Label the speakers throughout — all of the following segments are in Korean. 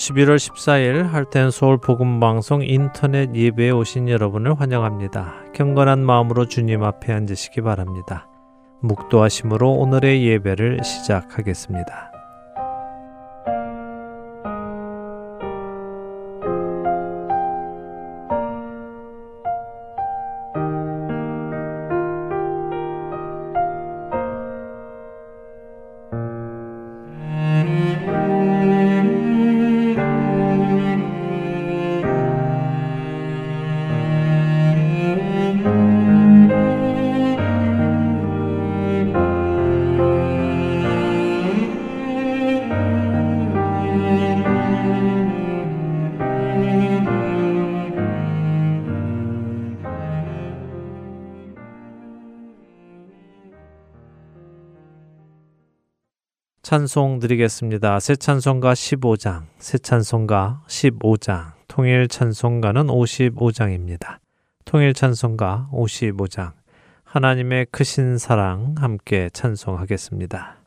Speaker 1: 11월 14일 할텐 서울 복음 방송 인터넷 예배에 오신 여러분을 환영합니다. 경건한 마음으로 주님 앞에 앉으시기 바랍니다. 묵도하심으로 오늘의 예배를 시작하겠습니다. 찬송 드리겠습니다. 새 찬송가 15장, 새 찬송가 15장, 통일 찬송가는 55장입니다. 통일 찬송가 55장, 하나님의 크신 사랑 함께 찬송하겠습니다.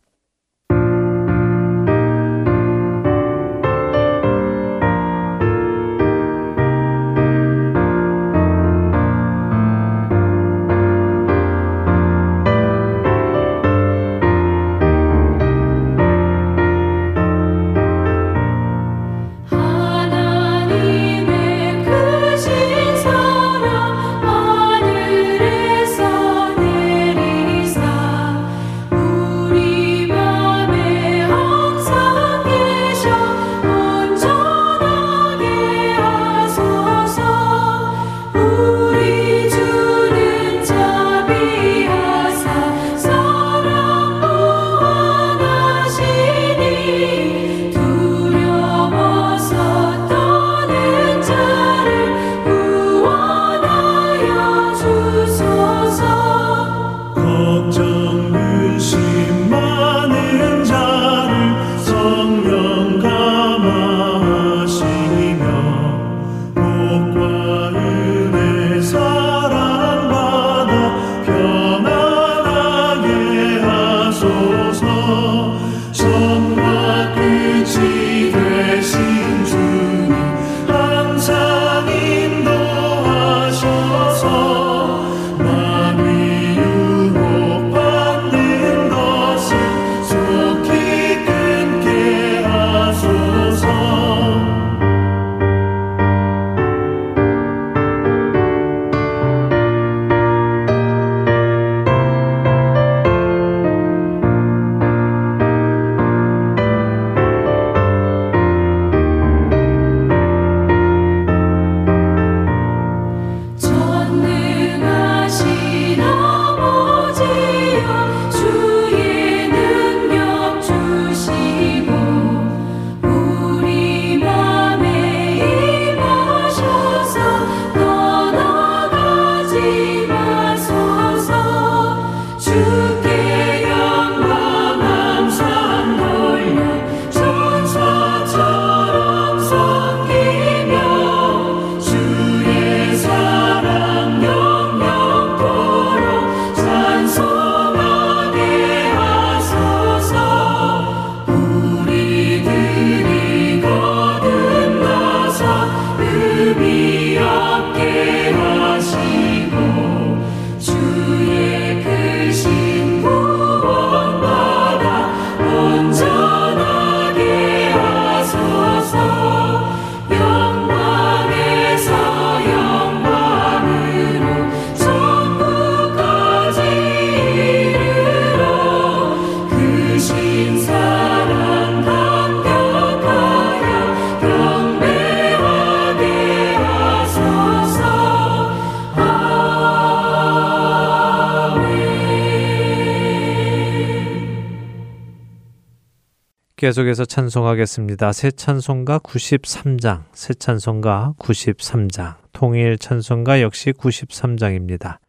Speaker 1: 계속해서 찬송하겠습니다. 새 찬송가 93장, 새 찬송가 93장, 통일 찬송가 역시 93장입니다.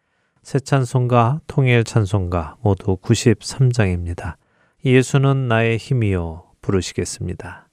Speaker 1: 새 찬송가, 통일 찬송가 모두 93장입니다. 예수는 나의 힘이요 부르시겠습니다.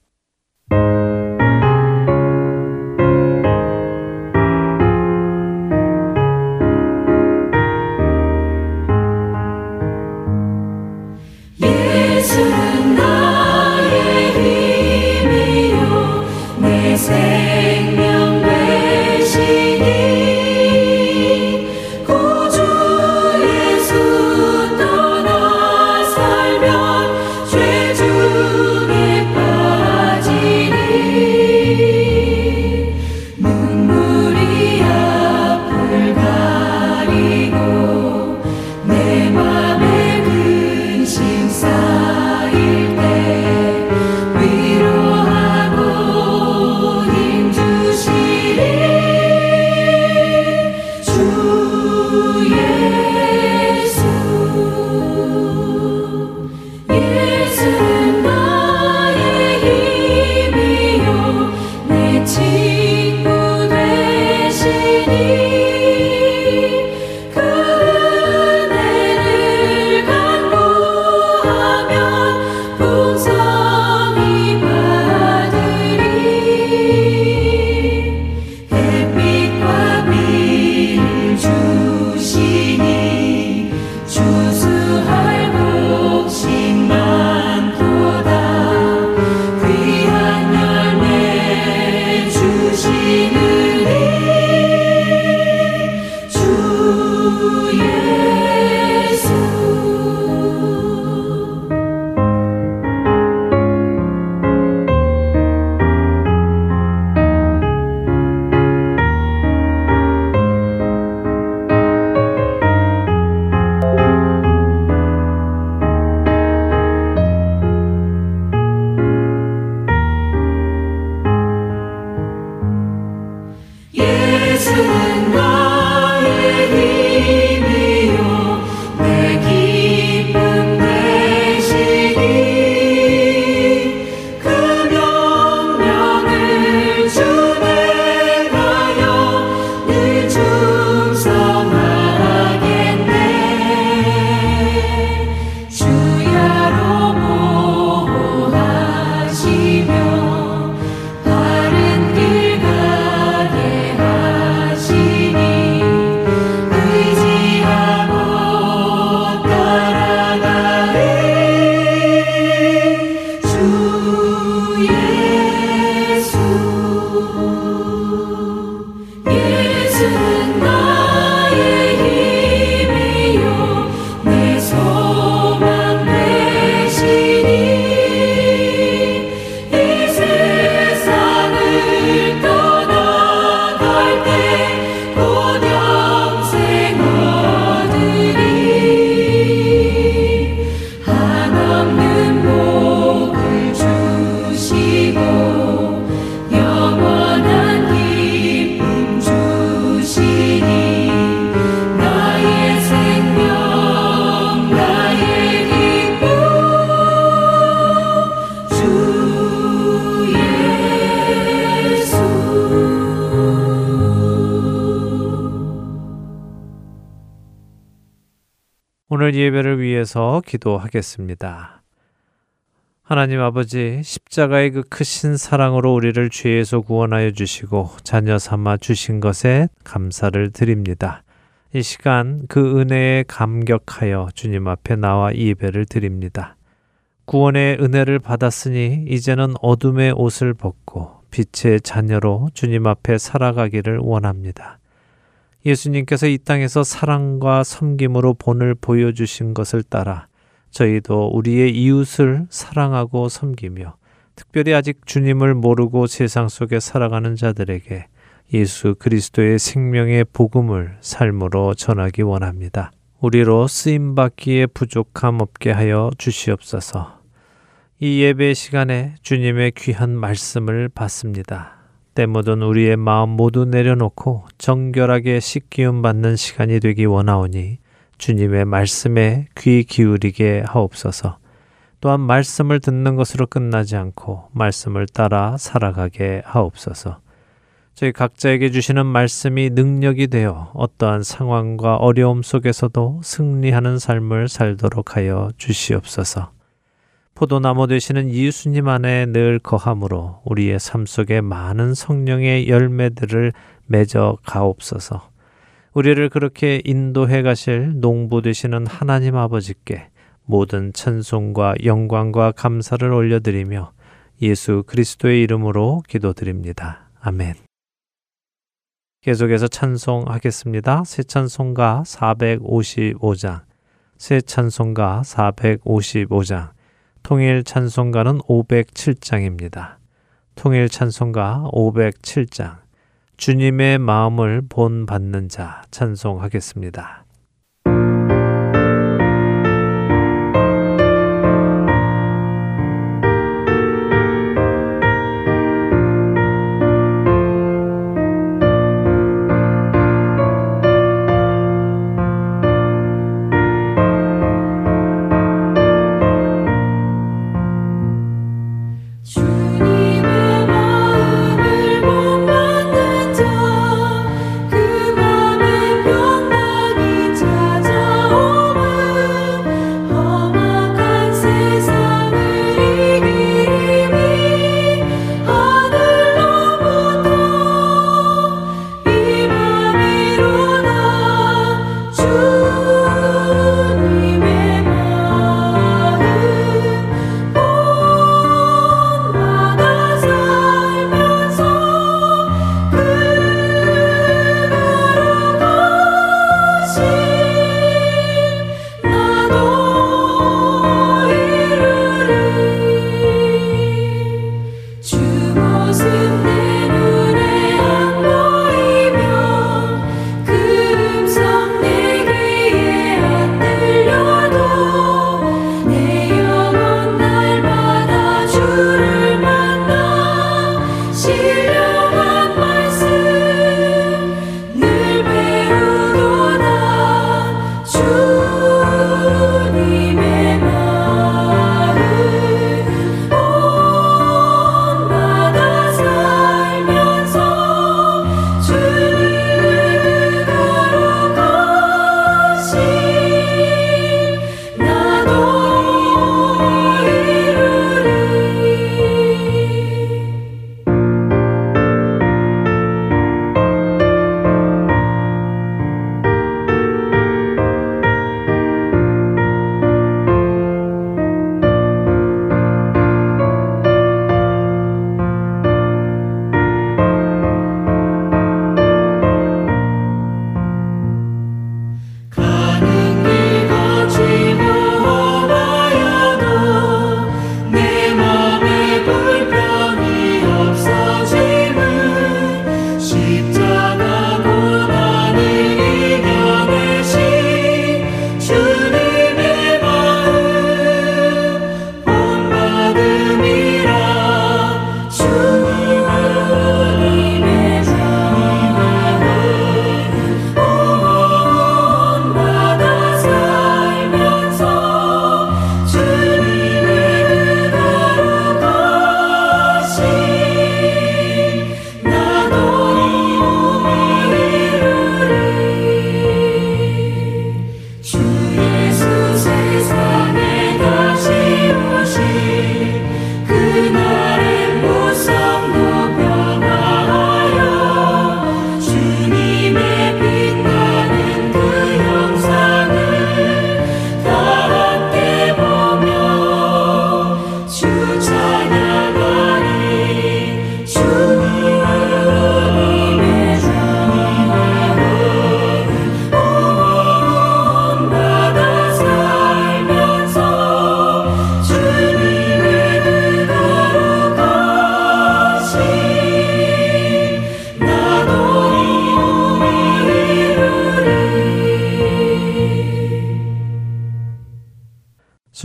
Speaker 1: 기도하겠습니다. 하나님 아버지, 십자가의 그 크신 사랑으로 우리를 죄에서 구원하여 주시고 자녀 삼아 주신 것에 감사를 드립니다. 이 시간 그 은혜에 감격하여 주님 앞에 나와 예배를 드립니다. 구원의 은혜를 받았으니 이제는 어둠의 옷을 벗고 빛의 자녀로 주님 앞에 살아가기를 원합니다. 예수님께서 이 땅에서 사랑과 섬김으로 본을 보여주신 것을 따라 저희도 우리의 이웃을 사랑하고 섬기며 특별히 아직 주님을 모르고 세상 속에 살아가는 자들에게 예수 그리스도의 생명의 복음을 삶으로 전하기 원합니다. 우리로 쓰임 받기에 부족함 없게 하여 주시옵소서. 이 예배 시간에 주님의 귀한 말씀을 받습니다. 때 묻은 우리의 마음 모두 내려놓고 정결하게 씻기움 받는 시간이 되기 원하오니 주님의 말씀에 귀 기울이게 하옵소서. 또한 말씀을 듣는 것으로 끝나지 않고 말씀을 따라 살아가게 하옵소서. 저희 각자에게 주시는 말씀이 능력이 되어 어떠한 상황과 어려움 속에서도 승리하는 삶을 살도록 하여 주시옵소서. 포도나무 되시는 예수님 안에 늘 거함으로 우리의 삶 속에 많은 성령의 열매들을 맺어 가옵소서. 우리를 그렇게 인도해 가실 농부 되시는 하나님 아버지께 모든 찬송과 영광과 감사를 올려드리며 예수 그리스도의 이름으로 기도드립니다. 아멘. 계속해서 찬송하겠습니다. 새 찬송가 455장, 새 찬송가 455장, 통일 찬송가는 507장입니다. 통일 찬송가 507장 주님의 마음을 본받는 자 찬송하겠습니다.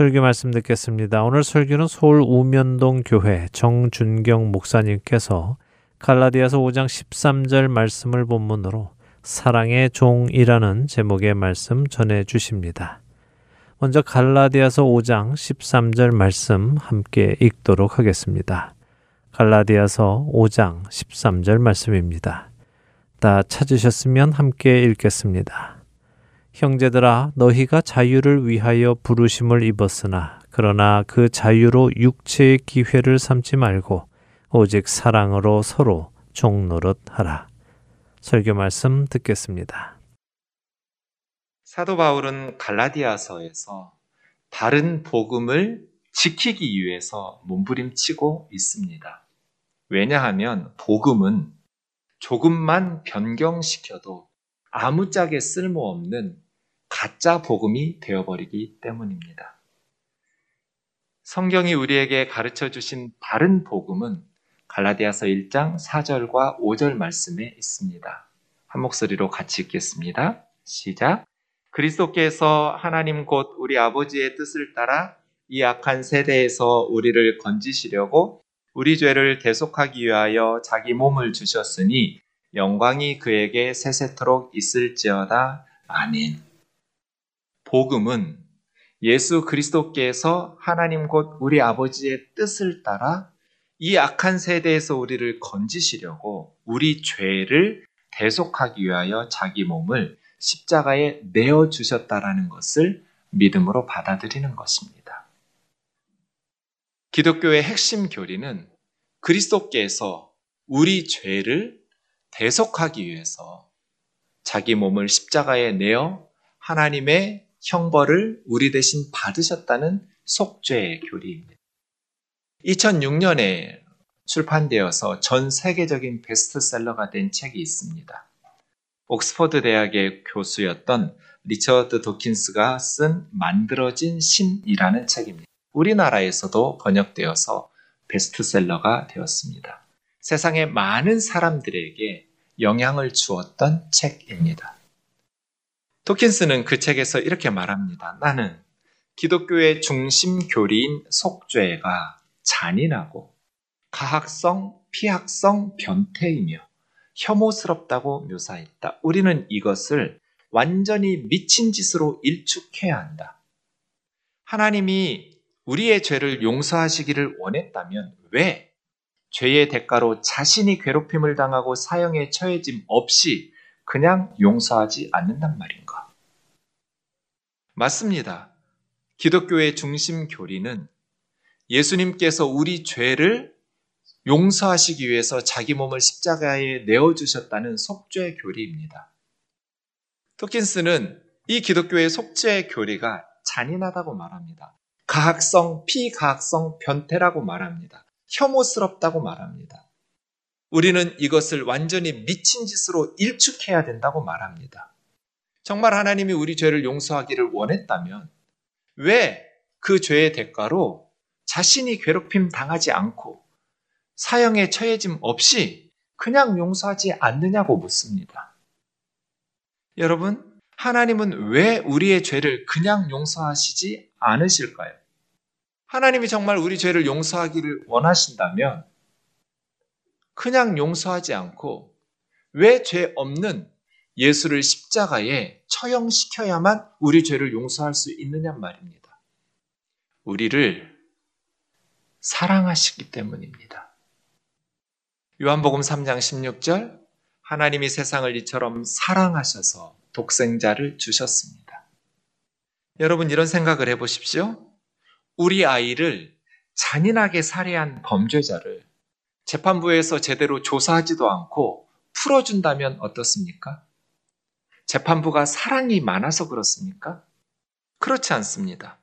Speaker 1: 설교 말씀 듣겠습니다. 오늘 설교는 서울 우면동 교회 정준경 목사님께서 갈라디아서 5장 13절 말씀을 본문으로 사랑의 종이라는 제목의 말씀 전해 주십니다. 먼저 갈라디아서 5장 13절 말씀 함께 읽도록 하겠습니다. 갈라디아서 5장 13절 말씀입니다. 다 찾으셨으면 함께 읽겠습니다. 형제들아 너희가 자유를 위하여 부르심을 입었으나 그러나 그 자유로 육체의 기회를 삼지 말고 오직 사랑으로 서로 종노릇 하라. 설교 말씀 듣겠습니다.
Speaker 2: 사도 바울은 갈라디아서에서 다른 복음을 지키기 위해서 몸부림치고 있습니다. 왜냐하면 복음은 조금만 변경시켜도 아무짝에 쓸모없는 가짜 복음이 되어버리기 때문입니다. 성경이 우리에게 가르쳐 주신 바른 복음은 갈라디아서 1장 4절과 5절 말씀에 있습니다. 한 목소리로 같이 읽겠습니다. 시작. 그리스도께서 하나님 곧 우리 아버지의 뜻을 따라 이 악한 세대에서 우리를 건지시려고 우리 죄를 대속하기 위하여 자기 몸을 주셨으니 영광이 그에게 세세토록 있을지어다. 아멘. 복음은 예수 그리스도께서 하나님 곧 우리 아버지의 뜻을 따라 이 악한 세대에서 우리를 건지시려고 우리 죄를 대속하기 위하여 자기 몸을 십자가에 내어 주셨다라는 것을 믿음으로 받아들이는 것입니다. 기독교의 핵심 교리는 그리스도께서 우리 죄를 대속하기 위해서 자기 몸을 십자가에 내어 하나님의 형벌을 우리 대신 받으셨다는 속죄의 교리입니다. 2006년에 출판되어서 전 세계적인 베스트셀러가 된 책이 있습니다. 옥스퍼드 대학의 교수였던 리처드 도킨스가 쓴 만들어진 신이라는 책입니다. 우리나라에서도 번역되어서 베스트셀러가 되었습니다. 세상의 많은 사람들에게 영향을 주었던 책입니다. 토킨스는 그 책에서 이렇게 말합니다. 나는 기독교의 중심 교리인 속죄가 잔인하고 가학성, 피학성 변태이며 혐오스럽다고 묘사했다. 우리는 이것을 완전히 미친 짓으로 일축해야 한다. 하나님이 우리의 죄를 용서하시기를 원했다면 왜 죄의 대가로 자신이 괴롭힘을 당하고 사형에 처해짐 없이 그냥 용서하지 않는단 말인가? 맞습니다. 기독교의 중심 교리는 예수님께서 우리 죄를 용서하시기 위해서 자기 몸을 십자가에 내어주셨다는 속죄 교리입니다. 토킨스는 이 기독교의 속죄 교리가 잔인하다고 말합니다. 가학성, 피가학성 변태라고 말합니다. 혐오스럽다고 말합니다. 우리는 이것을 완전히 미친 짓으로 일축해야 된다고 말합니다. 정말 하나님이 우리 죄를 용서하기를 원했다면 왜 그 죄의 대가로 자신이 괴롭힘 당하지 않고 사형에 처해짐 없이 그냥 용서하지 않느냐고 묻습니다. 여러분, 하나님은 왜 우리의 죄를 그냥 용서하시지 않으실까요? 하나님이 정말 우리 죄를 용서하기를 원하신다면 그냥 용서하지 않고 왜 죄 없는 예수를 십자가에 처형시켜야만 우리 죄를 용서할 수 있느냐 말입니다. 우리를 사랑하시기 때문입니다. 요한복음 3장 16절 하나님이 세상을 이처럼 사랑하셔서 독생자를 주셨습니다. 여러분 이런 생각을 해 보십시오. 우리 아이를 잔인하게 살해한 범죄자를 재판부에서 제대로 조사하지도 않고 풀어준다면 어떻습니까? 재판부가 사랑이 많아서 그렇습니까? 그렇지 않습니다.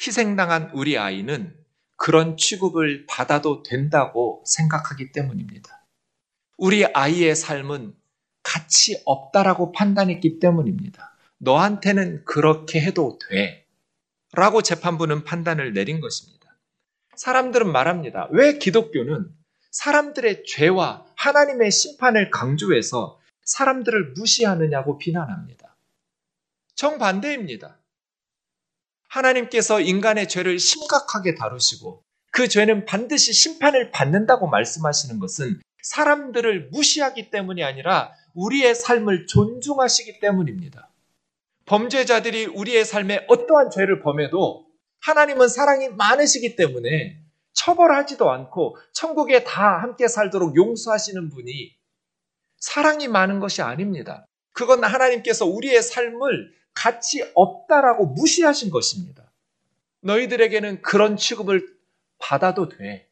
Speaker 2: 희생당한 우리 아이는 그런 취급을 받아도 된다고 생각하기 때문입니다. 우리 아이의 삶은 가치 없다라고 판단했기 때문입니다. 너한테는 그렇게 해도 돼. 라고 재판부는 판단을 내린 것입니다. 사람들은 말합니다. 왜 기독교는 사람들의 죄와 하나님의 심판을 강조해서 사람들을 무시하느냐고 비난합니다. 정반대입니다. 하나님께서 인간의 죄를 심각하게 다루시고 그 죄는 반드시 심판을 받는다고 말씀하시는 것은 사람들을 무시하기 때문이 아니라 우리의 삶을 존중하시기 때문입니다. 범죄자들이 우리의 삶에 어떠한 죄를 범해도 하나님은 사랑이 많으시기 때문에 처벌하지도 않고 천국에 다 함께 살도록 용서하시는 분이 사랑이 많은 것이 아닙니다. 그건 하나님께서 우리의 삶을 가치 없다라고 무시하신 것입니다. 너희들에게는 그런 취급을 받아도 돼.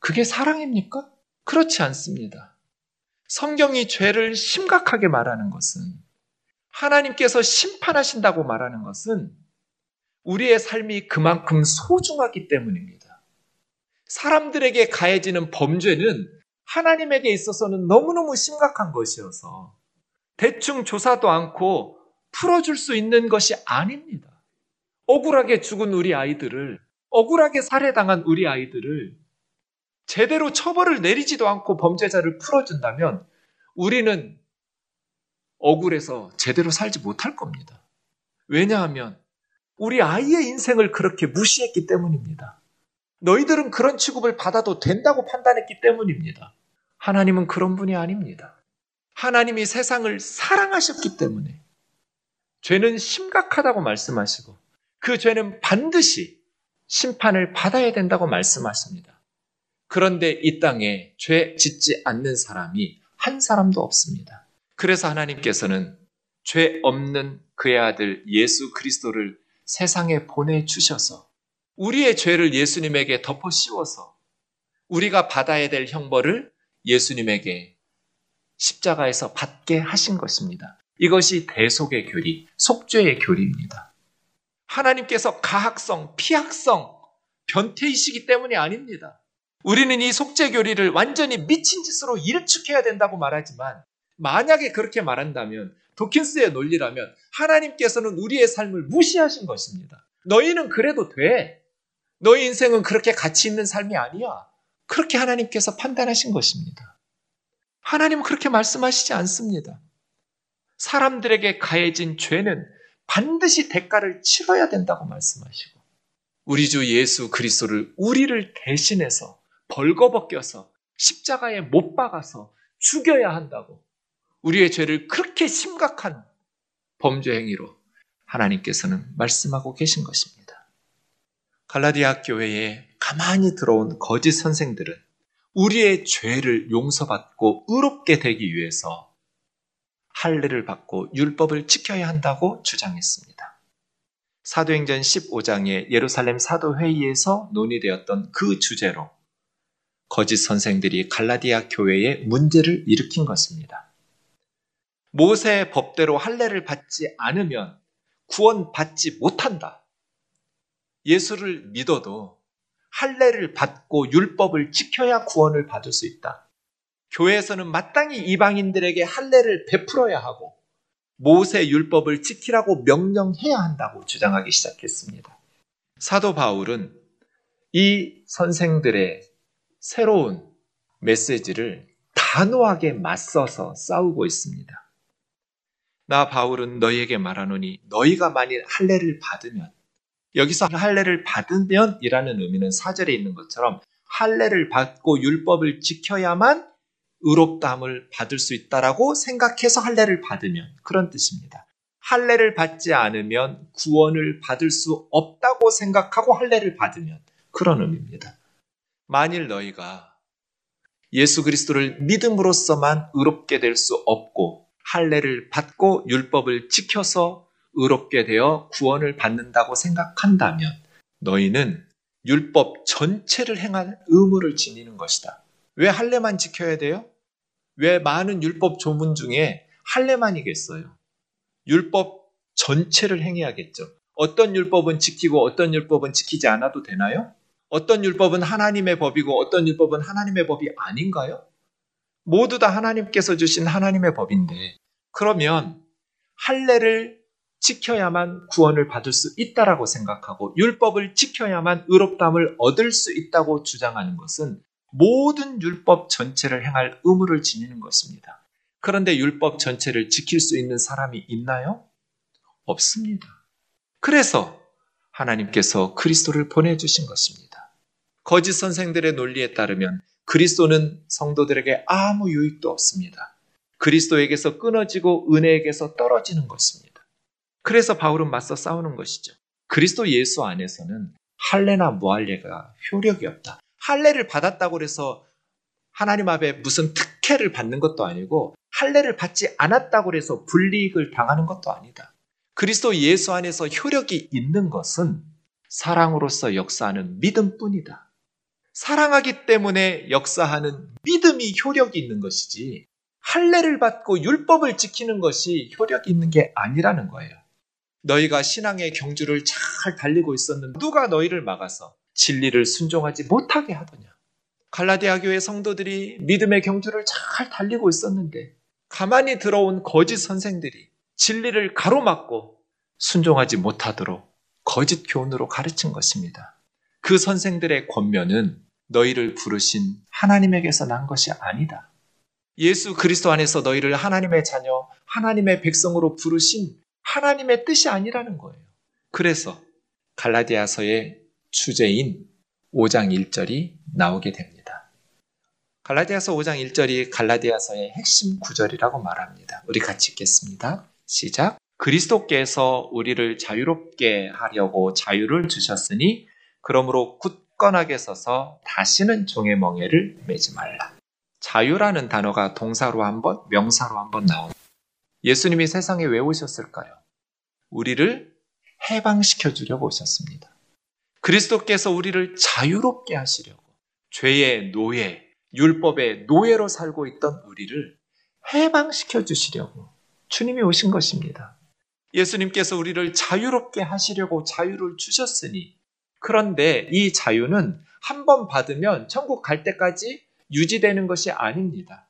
Speaker 2: 그게 사랑입니까? 그렇지 않습니다. 성경이 죄를 심각하게 말하는 것은 하나님께서 심판하신다고 말하는 것은 우리의 삶이 그만큼 소중하기 때문입니다. 사람들에게 가해지는 범죄는 하나님에게 있어서는 너무너무 심각한 것이어서 대충 조사도 않고 풀어줄 수 있는 것이 아닙니다. 억울하게 죽은 우리 아이들을, 억울하게 살해당한 우리 아이들을 제대로 처벌을 내리지도 않고 범죄자를 풀어준다면 우리는 억울해서 제대로 살지 못할 겁니다. 왜냐하면 우리 아이의 인생을 그렇게 무시했기 때문입니다. 너희들은 그런 취급을 받아도 된다고 판단했기 때문입니다. 하나님은 그런 분이 아닙니다. 하나님이 세상을 사랑하셨기 때문에 죄는 심각하다고 말씀하시고 그 죄는 반드시 심판을 받아야 된다고 말씀하십니다. 그런데 이 땅에 죄 짓지 않는 사람이 한 사람도 없습니다. 그래서 하나님께서는 죄 없는 그의 아들 예수 그리스도를 세상에 보내주셔서 우리의 죄를 예수님에게 덮어 씌워서 우리가 받아야 될 형벌을 예수님에게 십자가에서 받게 하신 것입니다. 이것이 대속의 교리, 속죄의 교리입니다. 하나님께서 가학성, 피학성, 변태이시기 때문이 아닙니다. 우리는 이 속죄 교리를 완전히 미친 짓으로 일축해야 된다고 말하지만 만약에 그렇게 말한다면 도킨스의 논리라면 하나님께서는 우리의 삶을 무시하신 것입니다. 너희는 그래도 돼. 너희 인생은 그렇게 가치 있는 삶이 아니야. 그렇게 하나님께서 판단하신 것입니다. 하나님은 그렇게 말씀하시지 않습니다. 사람들에게 가해진 죄는 반드시 대가를 치러야 된다고 말씀하시고 우리 주 예수 그리스도를 우리를 대신해서 벌거벗겨서 십자가에 못 박아서 죽여야 한다고 우리의 죄를 그렇게 심각한 범죄 행위로 하나님께서는 말씀하고 계신 것입니다. 갈라디아 교회에 가만히 들어온 거짓 선생들은 우리의 죄를 용서받고 의롭게 되기 위해서 할례를 받고 율법을 지켜야 한다고 주장했습니다. 사도행전 15장의 예루살렘 사도회의에서 논의되었던 그 주제로 거짓 선생들이 갈라디아 교회에 문제를 일으킨 것입니다. 모세의 법대로 할례를 받지 않으면 구원받지 못한다. 예수를 믿어도 할례를 받고 율법을 지켜야 구원을 받을 수 있다. 교회에서는 마땅히 이방인들에게 할례를 베풀어야 하고 모세 율법을 지키라고 명령해야 한다고 주장하기 시작했습니다. 사도 바울은 이 선생들의 새로운 메시지를 단호하게 맞서서 싸우고 있습니다. 나 바울은 너희에게 말하노니 너희가 만일 할례를 받으면 여기서 할례를 받으면이라는 의미는 사절에 있는 것처럼 할례를 받고 율법을 지켜야만 의롭다함을 받을 수 있다라고 생각해서 할례를 받으면 그런 뜻입니다. 할례를 받지 않으면 구원을 받을 수 없다고 생각하고 할례를 받으면 그런 의미입니다. 만일 너희가 예수 그리스도를 믿음으로써만 의롭게 될 수 없고 할례를 받고 율법을 지켜서 의롭게 되어 구원을 받는다고 생각한다면 너희는 율법 전체를 행할 의무를 지니는 것이다. 왜 할례만 지켜야 돼요? 왜 많은 율법 조문 중에 할례만이겠어요? 율법 전체를 행해야겠죠. 어떤 율법은 지키고 어떤 율법은 지키지 않아도 되나요? 어떤 율법은 하나님의 법이고 어떤 율법은 하나님의 법이 아닌가요? 모두 다 하나님께서 주신 하나님의 법인데 그러면 할례를 지켜야만 구원을 받을 수 있다라고 생각하고 율법을 지켜야만 의롭담을 얻을 수 있다고 주장하는 것은 모든 율법 전체를 행할 의무를 지니는 것입니다. 그런데 율법 전체를 지킬 수 있는 사람이 있나요? 없습니다. 그래서 하나님께서 그리스도를 보내주신 것입니다. 거짓 선생들의 논리에 따르면 그리스도는 성도들에게 아무 유익도 없습니다. 그리스도에게서 끊어지고 은혜에게서 떨어지는 것입니다. 그래서 바울은 맞서 싸우는 것이죠. 그리스도 예수 안에서는 할례나 무할례가 효력이 없다. 할례를 받았다고 해서 하나님 앞에 무슨 특혜를 받는 것도 아니고 할례를 받지 않았다고 해서 불이익을 당하는 것도 아니다. 그리스도 예수 안에서 효력이 있는 것은 사랑으로서 역사하는 믿음뿐이다. 사랑하기 때문에 역사하는 믿음이 효력이 있는 것이지 할례를 받고 율법을 지키는 것이 효력이 있는 게 아니라는 거예요. 너희가 신앙의 경주를 잘 달리고 있었는데 누가 너희를 막아서 진리를 순종하지 못하게 하더냐. 갈라디아 교회 성도들이 믿음의 경주를 잘 달리고 있었는데 가만히 들어온 거짓 선생들이 진리를 가로막고 순종하지 못하도록 거짓 교훈으로 가르친 것입니다. 그 선생들의 권면은 너희를 부르신 하나님에게서 난 것이 아니다. 예수 그리스도 안에서 너희를 하나님의 자녀, 하나님의 백성으로 부르신 하나님의 뜻이 아니라는 거예요. 그래서 갈라디아서의 주제인 5장 1절이 나오게 됩니다. 갈라디아서 5장 1절이 갈라디아서의 핵심 구절이라고 말합니다. 우리 같이 읽겠습니다. 시작. 그리스도께서 우리를 자유롭게 하려고 자유를 주셨으니 그러므로 굳건하게 서서 다시는 종의 멍에를 매지 말라. 자유라는 단어가 동사로 한 번, 명사로 한번 나옵니다. 예수님이 세상에 왜 오셨을까요? 우리를 해방시켜 주려고 오셨습니다. 그리스도께서 우리를 자유롭게 하시려고 죄의 노예, 율법의 노예로 살고 있던 우리를 해방시켜 주시려고 주님이 오신 것입니다. 예수님께서 우리를 자유롭게 하시려고 자유를 주셨으니 그런데 이 자유는 한 번 받으면 천국 갈 때까지 유지되는 것이 아닙니다.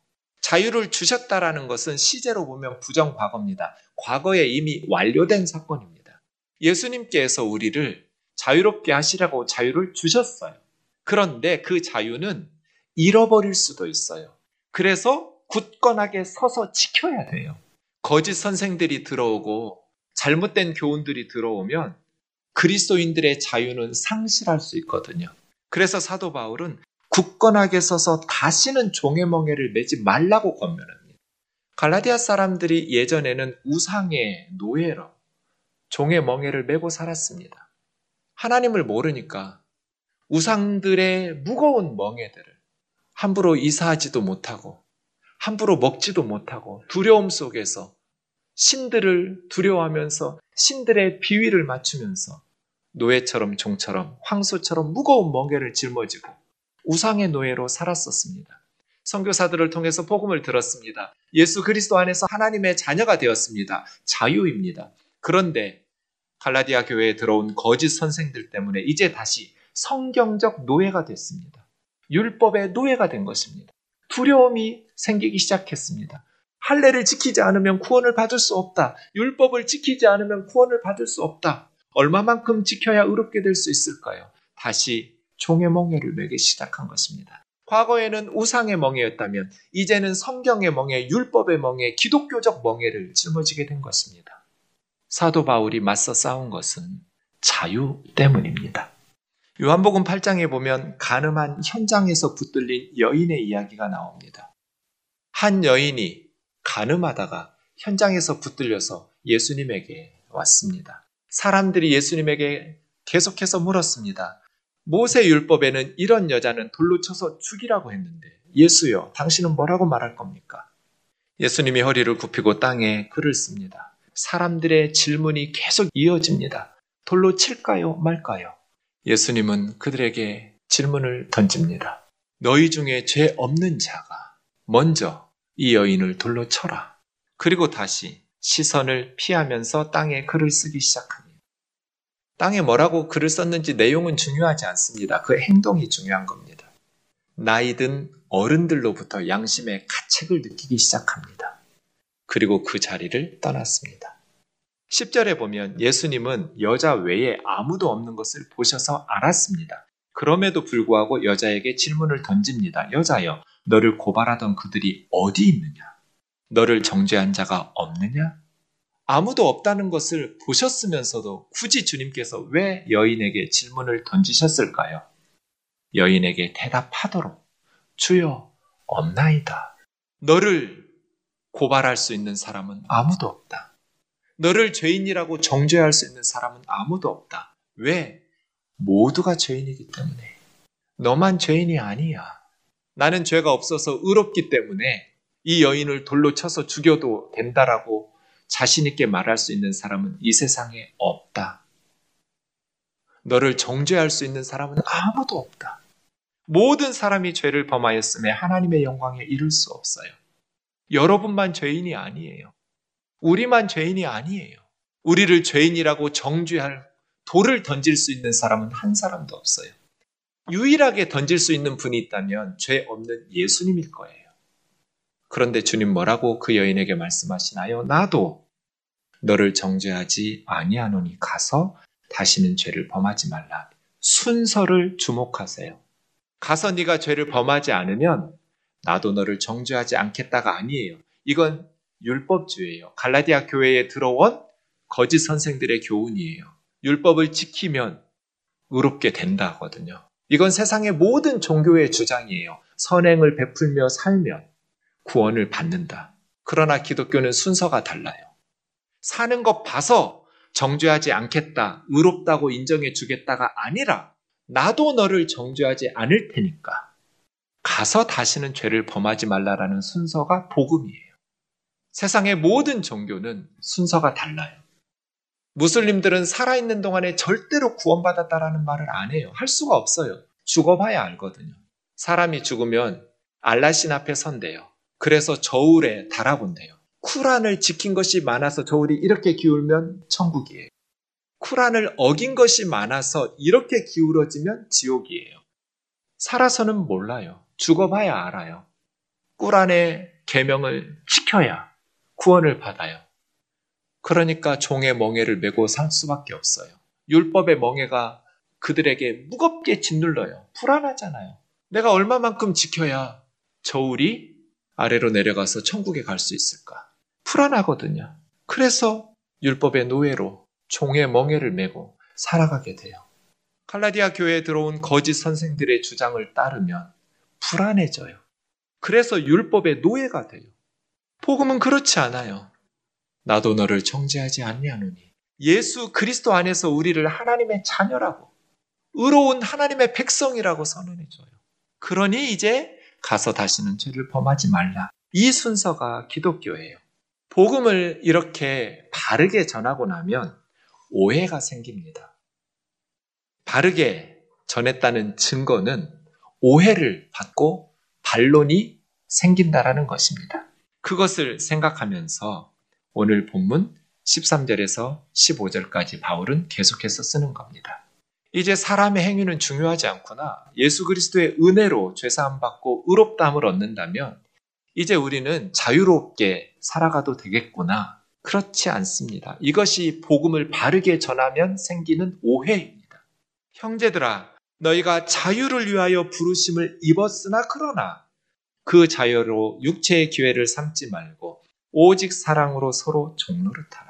Speaker 2: 자유를 주셨다라는 것은 시제로 보면 부정 과거입니다. 과거에 이미 완료된 사건입니다. 예수님께서 우리를 자유롭게 하시라고 자유를 주셨어요. 그런데 그 자유는 잃어버릴 수도 있어요. 그래서 굳건하게 서서 지켜야 돼요. 거짓 선생들이 들어오고 잘못된 교훈들이 들어오면 그리스도인들의 자유는 상실할 수 있거든요. 그래서 사도 바울은 굳건하게 서서 다시는 종의 멍에를 매지 말라고 권면합니다. 갈라디아 사람들이 예전에는 우상의 노예로 종의 멍에를 메고 살았습니다. 하나님을 모르니까 우상들의 무거운 멍에들을 함부로 이사하지도 못하고 함부로 먹지도 못하고 두려움 속에서 신들을 두려워하면서 신들의 비위를 맞추면서 노예처럼 종처럼 황소처럼 무거운 멍에를 짊어지고 우상의 노예로 살았었습니다. 선교사들을 통해서 복음을 들었습니다. 예수 그리스도 안에서 하나님의 자녀가 되었습니다. 자유입니다. 그런데 갈라디아 교회에 들어온 거짓 선생들 때문에 이제 다시 성경적 노예가 됐습니다. 율법의 노예가 된 것입니다. 두려움이 생기기 시작했습니다. 할례를 지키지 않으면 구원을 받을 수 없다. 율법을 지키지 않으면 구원을 받을 수 없다. 얼마만큼 지켜야 의롭게 될 수 있을까요? 다시 종의 멍에를 매기 시작한 것입니다. 과거에는 우상의 멍에였다면 이제는 성경의 멍에, 율법의 멍에, 기독교적 멍에를 짊어지게 된 것입니다. 사도 바울이 맞서 싸운 것은 자유 때문입니다. 요한복음 8장에 보면 가늠한 현장에서 붙들린 여인의 이야기가 나옵니다. 한 여인이 가늠하다가 현장에서 붙들려서 예수님에게 왔습니다. 사람들이 예수님에게 계속해서 물었습니다. 모세 율법에는 이런 여자는 돌로 쳐서 죽이라고 했는데 예수여 당신은 뭐라고 말할 겁니까? 예수님이 허리를 굽히고 땅에 글을 씁니다. 사람들의 질문이 계속 이어집니다. 돌로 칠까요 말까요? 예수님은 그들에게 질문을 던집니다. 너희 중에 죄 없는 자가 먼저 이 여인을 돌로 쳐라. 그리고 다시 시선을 피하면서 땅에 글을 쓰기 시작합니다. 땅에 뭐라고 글을 썼는지 내용은 중요하지 않습니다. 그 행동이 중요한 겁니다. 나이든 어른들로부터 양심의 가책을 느끼기 시작합니다. 그리고 그 자리를 떠났습니다. 10절에 보면 예수님은 여자 외에 아무도 없는 것을 보셔서 알았습니다. 그럼에도 불구하고 여자에게 질문을 던집니다. 여자여, 너를 고발하던 그들이 어디 있느냐? 너를 정죄한 자가 없느냐? 아무도 없다는 것을 보셨으면서도 굳이 주님께서 왜 여인에게 질문을 던지셨을까요? 여인에게 대답하도록 주여 없나이다. 너를 고발할 수 있는 사람은 아무도 없다. 너를 죄인이라고 정죄할 수 있는 사람은 아무도 없다. 왜? 모두가 죄인이기 때문에. 너만 죄인이 아니야. 나는 죄가 없어서 의롭기 때문에 이 여인을 돌로 쳐서 죽여도 된다라고 자신있게 말할 수 있는 사람은 이 세상에 없다. 너를 정죄할 수 있는 사람은 아무도 없다. 모든 사람이 죄를 범하였음에 하나님의 영광에 이를 수 없어요. 여러분만 죄인이 아니에요. 우리만 죄인이 아니에요. 우리를 죄인이라고 정죄할 돌을 던질 수 있는 사람은 한 사람도 없어요. 유일하게 던질 수 있는 분이 있다면 죄 없는 예수님일 거예요. 그런데 주님 뭐라고 그 여인에게 말씀하시나요? 나도 너를 정죄하지 아니하노니 가서 다시는 죄를 범하지 말라. 순서를 주목하세요. 가서 네가 죄를 범하지 않으면 나도 너를 정죄하지 않겠다가 아니에요. 이건 율법주의예요. 갈라디아 교회에 들어온 거짓 선생들의 교훈이에요. 율법을 지키면 의롭게 된다거든요. 이건 세상의 모든 종교의 주장이에요. 선행을 베풀며 살면 구원을 받는다. 그러나 기독교는 순서가 달라요. 사는 것 봐서 정죄하지 않겠다, 의롭다고 인정해 주겠다가 아니라 나도 너를 정죄하지 않을 테니까 가서 다시는 죄를 범하지 말라라는 순서가 복음이에요. 세상의 모든 종교는 순서가 달라요. 무슬림들은 살아있는 동안에 절대로 구원받았다라는 말을 안 해요. 할 수가 없어요. 죽어봐야 알거든요. 사람이 죽으면 알라신 앞에 선대요. 그래서 저울에 달아본대요. 쿠란을 지킨 것이 많아서 저울이 이렇게 기울면 천국이에요. 쿠란을 어긴 것이 많아서 이렇게 기울어지면 지옥이에요. 살아서는 몰라요. 죽어봐야 알아요. 꾸란의 계명을 지켜야 구원을 받아요. 그러니까 종의 멍에를 메고 살 수밖에 없어요. 율법의 멍에가 그들에게 무겁게 짓눌러요. 불안하잖아요. 내가 얼마만큼 지켜야 저울이 아래로 내려가서 천국에 갈 수 있을까? 불안하거든요. 그래서 율법의 노예로 종의 멍에를 메고 살아가게 돼요. 칼라디아 교회에 들어온 거짓 선생들의 주장을 따르면 불안해져요. 그래서 율법의 노예가 돼요. 복음은 그렇지 않아요. 나도 너를 정죄하지 않냐노니 예수 그리스도 안에서 우리를 하나님의 자녀라고 의로운 하나님의 백성이라고 선언해줘요. 그러니 이제 가서 다시는 죄를 범하지 말라. 이 순서가 기독교예요. 복음을 이렇게 바르게 전하고 나면 오해가 생깁니다. 바르게 전했다는 증거는 오해를 받고 반론이 생긴다라는 것입니다. 그것을 생각하면서 오늘 본문 13절에서 15절까지 바울은 계속해서 쓰는 겁니다. 이제 사람의 행위는 중요하지 않구나. 예수 그리스도의 은혜로 죄사함 받고 의롭다함을 얻는다면 이제 우리는 자유롭게 살아가도 되겠구나. 그렇지 않습니다. 이것이 복음을 바르게 전하면 생기는 오해입니다. 형제들아, 너희가 자유를 위하여 부르심을 입었으나 그러나 그 자유로 육체의 기회를 삼지 말고 오직 사랑으로 서로 종노릇하라.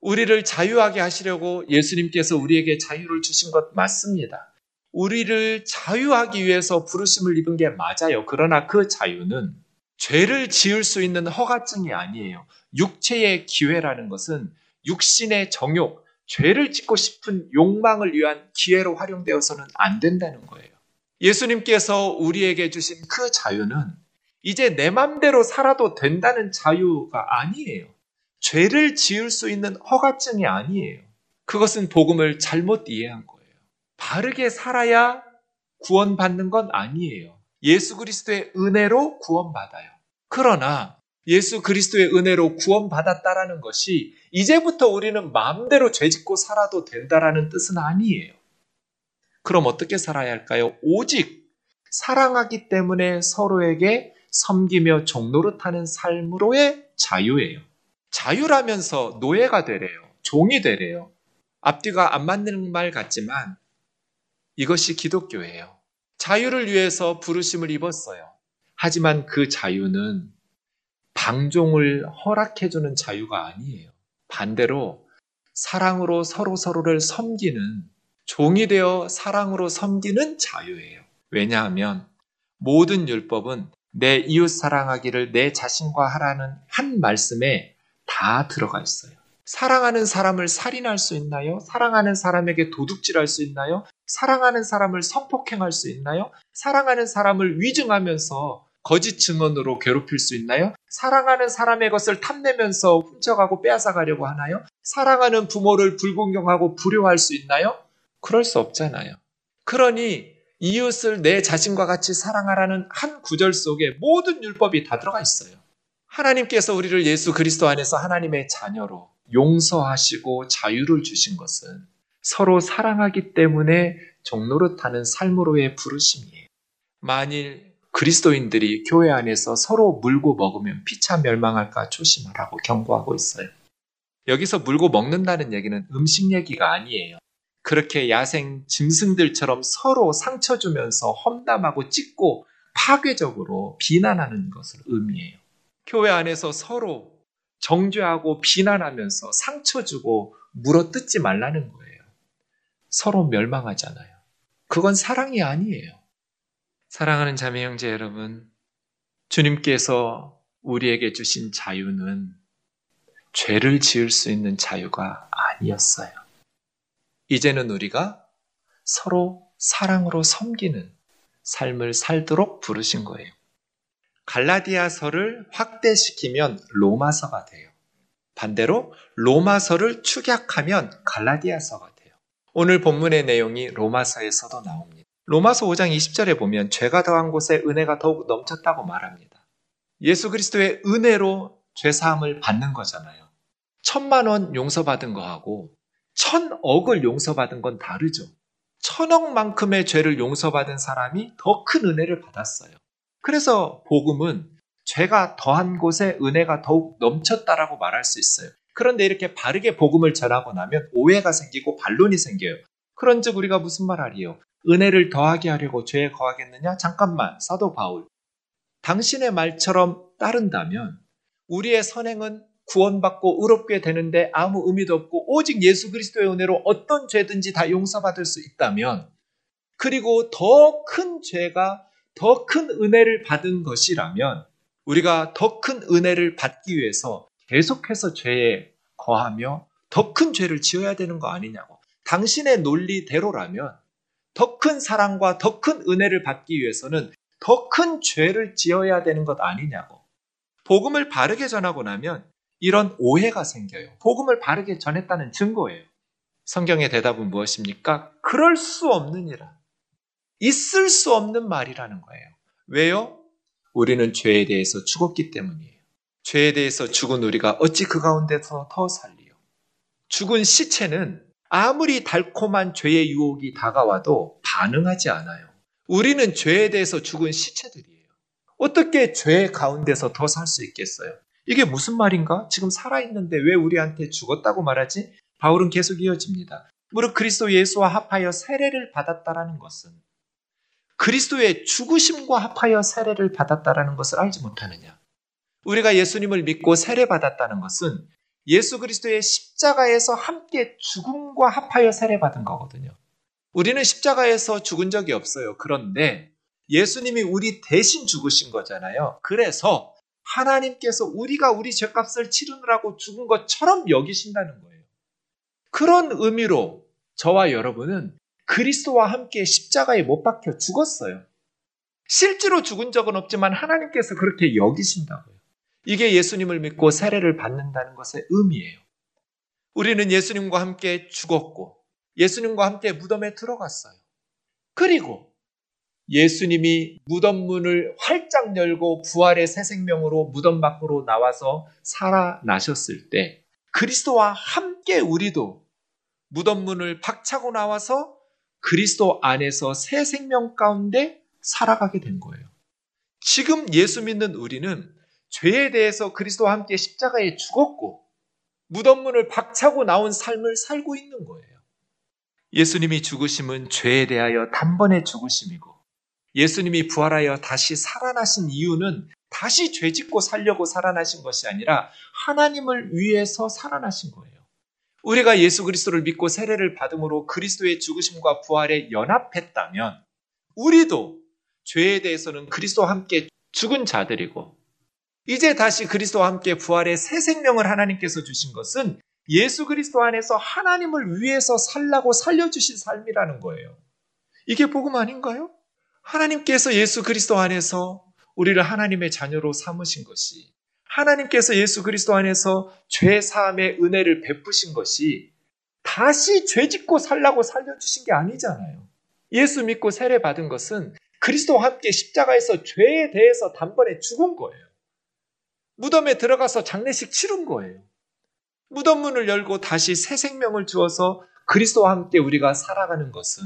Speaker 2: 우리를 자유하게 하시려고 예수님께서 우리에게 자유를 주신 것 맞습니다. 우리를 자유하기 위해서 부르심을 입은 게 맞아요. 그러나 그 자유는 죄를 지을 수 있는 허가증이 아니에요. 육체의 기회라는 것은 육신의 정욕, 죄를 짓고 싶은 욕망을 위한 기회로 활용되어서는 안 된다는 거예요. 예수님께서 우리에게 주신 그 자유는 이제 내 맘대로 살아도 된다는 자유가 아니에요. 죄를 지을 수 있는 허가증이 아니에요. 그것은 복음을 잘못 이해한 거예요. 바르게 살아야 구원받는 건 아니에요. 예수 그리스도의 은혜로 구원받아요. 그러나 예수 그리스도의 은혜로 구원받았다라는 것이 이제부터 우리는 마음대로 죄짓고 살아도 된다라는 뜻은 아니에요. 그럼 어떻게 살아야 할까요? 오직 사랑하기 때문에 서로에게 섬기며 종노릇하는 삶으로의 자유예요. 자유라면서 노예가 되래요. 종이 되래요. 앞뒤가 안 맞는 말 같지만 이것이 기독교예요. 자유를 위해서 부르심을 입었어요. 하지만 그 자유는 방종을 허락해주는 자유가 아니에요. 반대로 사랑으로 서로 서로를 섬기는 종이 되어 사랑으로 섬기는 자유예요. 왜냐하면 모든 율법은 내 이웃 사랑하기를 내 자신과 하라는 한 말씀에 다 들어가 있어요. 사랑하는 사람을 살인할 수 있나요? 사랑하는 사람에게 도둑질할 수 있나요? 사랑하는 사람을 성폭행할 수 있나요? 사랑하는 사람을 위증하면서 거짓 증언으로 괴롭힐 수 있나요? 사랑하는 사람의 것을 탐내면서 훔쳐가고 빼앗아가려고 하나요? 사랑하는 부모를 불공경하고 불효할 수 있나요? 그럴 수 없잖아요. 그러니 이웃을 내 자신과 같이 사랑하라는 한 구절 속에 모든 율법이 다 들어가 있어요. 하나님께서 우리를 예수 그리스도 안에서 하나님의 자녀로 용서하시고 자유를 주신 것은 서로 사랑하기 때문에 종노릇하는 삶으로의 부르심이에요. 만일 그리스도인들이 교회 안에서 서로 물고 먹으면 피차 멸망할까 조심하라고 경고하고 있어요. 여기서 물고 먹는다는 얘기는 음식 얘기가 아니에요. 그렇게 야생 짐승들처럼 서로 상처 주면서 험담하고 찢고 파괴적으로 비난하는 것을 의미해요. 교회 안에서 서로 정죄하고 비난하면서 상처 주고 물어뜯지 말라는 거예요. 서로 멸망하잖아요. 그건 사랑이 아니에요. 사랑하는 자매 형제 여러분, 주님께서 우리에게 주신 자유는 죄를 지을 수 있는 자유가 아니었어요. 이제는 우리가 서로 사랑으로 섬기는 삶을 살도록 부르신 거예요. 갈라디아서를 확대시키면 로마서가 돼요. 반대로 로마서를 축약하면 갈라디아서가 돼요. 오늘 본문의 내용이 로마서에서도 나옵니다. 로마서 5장 20절에 보면 죄가 더한 곳에 은혜가 더욱 넘쳤다고 말합니다. 예수 그리스도의 은혜로 죄 사함을 받는 거잖아요. 천만 원 용서받은 거하고 천억을 용서받은 건 다르죠. 천억만큼의 죄를 용서받은 사람이 더 큰 은혜를 받았어요. 그래서 복음은 죄가 더한 곳에 은혜가 더욱 넘쳤다라고 말할 수 있어요. 그런데 이렇게 바르게 복음을 전하고 나면 오해가 생기고 반론이 생겨요. 그런즉 우리가 무슨 말하리요? 은혜를 더하게 하려고 죄에 거하겠느냐? 잠깐만, 사도 바울. 당신의 말처럼 따른다면 우리의 선행은 구원받고 의롭게 되는데 아무 의미도 없고 오직 예수 그리스도의 은혜로 어떤 죄든지 다 용서받을 수 있다면 그리고 더 큰 죄가 더 큰 은혜를 받은 것이라면 우리가 더 큰 은혜를 받기 위해서 계속해서 죄에 거하며 더 큰 죄를 지어야 되는 거 아니냐고. 당신의 논리대로라면 더 큰 사랑과 더 큰 은혜를 받기 위해서는 더 큰 죄를 지어야 되는 것 아니냐고. 복음을 바르게 전하고 나면 이런 오해가 생겨요. 복음을 바르게 전했다는 증거예요. 성경의 대답은 무엇입니까? 그럴 수 없느니라. 있을 수 없는 말이라는 거예요. 왜요? 우리는 죄에 대해서 죽었기 때문이에요. 죄에 대해서 죽은 우리가 어찌 그 가운데서 더 살리요? 죽은 시체는 아무리 달콤한 죄의 유혹이 다가와도 반응하지 않아요. 우리는 죄에 대해서 죽은 시체들이에요. 어떻게 죄 가운데서 더 살 수 있겠어요? 이게 무슨 말인가? 지금 살아있는데 왜 우리한테 죽었다고 말하지? 바울은 계속 이어집니다. 무릇 그리스도 예수와 합하여 세례를 받았다라는 것은 그리스도의 죽으심과 합하여 세례를 받았다라는 것을 알지 못하느냐? 우리가 예수님을 믿고 세례 받았다는 것은 예수 그리스도의 십자가에서 함께 죽음과 합하여 세례 받은 거거든요. 우리는 십자가에서 죽은 적이 없어요. 그런데 예수님이 우리 대신 죽으신 거잖아요. 그래서 하나님께서 우리가 우리 죄값을 치르느라고 죽은 것처럼 여기신다는 거예요. 그런 의미로 저와 여러분은 그리스도와 함께 십자가에 못 박혀 죽었어요. 실제로 죽은 적은 없지만 하나님께서 그렇게 여기신다고요. 이게 예수님을 믿고 세례를 받는다는 것의 의미예요. 우리는 예수님과 함께 죽었고 예수님과 함께 무덤에 들어갔어요. 그리고 예수님이 무덤 문을 활짝 열고 부활의 새 생명으로 무덤 밖으로 나와서 살아나셨을 때 그리스도와 함께 우리도 무덤 문을 박차고 나와서 그리스도 안에서 새 생명 가운데 살아가게 된 거예요. 지금 예수 믿는 우리는 죄에 대해서 그리스도와 함께 십자가에 죽었고 무덤 문을 박차고 나온 삶을 살고 있는 거예요. 예수님이 죽으심은 죄에 대하여 단번에 죽으심이고 예수님이 부활하여 다시 살아나신 이유는 다시 죄 짓고 살려고 살아나신 것이 아니라 하나님을 위해서 살아나신 거예요. 우리가 예수 그리스도를 믿고 세례를 받음으로 그리스도의 죽으심과 부활에 연합했다면 우리도 죄에 대해서는 그리스도와 함께 죽은 자들이고 이제 다시 그리스도와 함께 부활의 새 생명을 하나님께서 주신 것은 예수 그리스도 안에서 하나님을 위해서 살라고 살려주신 삶이라는 거예요. 이게 복음 아닌가요? 하나님께서 예수 그리스도 안에서 우리를 하나님의 자녀로 삼으신 것이 하나님께서 예수 그리스도 안에서 죄 사함의 은혜를 베푸신 것이 다시 죄 짓고 살라고 살려주신 게 아니잖아요. 예수 믿고 세례 받은 것은 그리스도와 함께 십자가에서 죄에 대해서 단번에 죽은 거예요. 무덤에 들어가서 장례식 치른 거예요. 무덤 문을 열고 다시 새 생명을 주어서 그리스도와 함께 우리가 살아가는 것은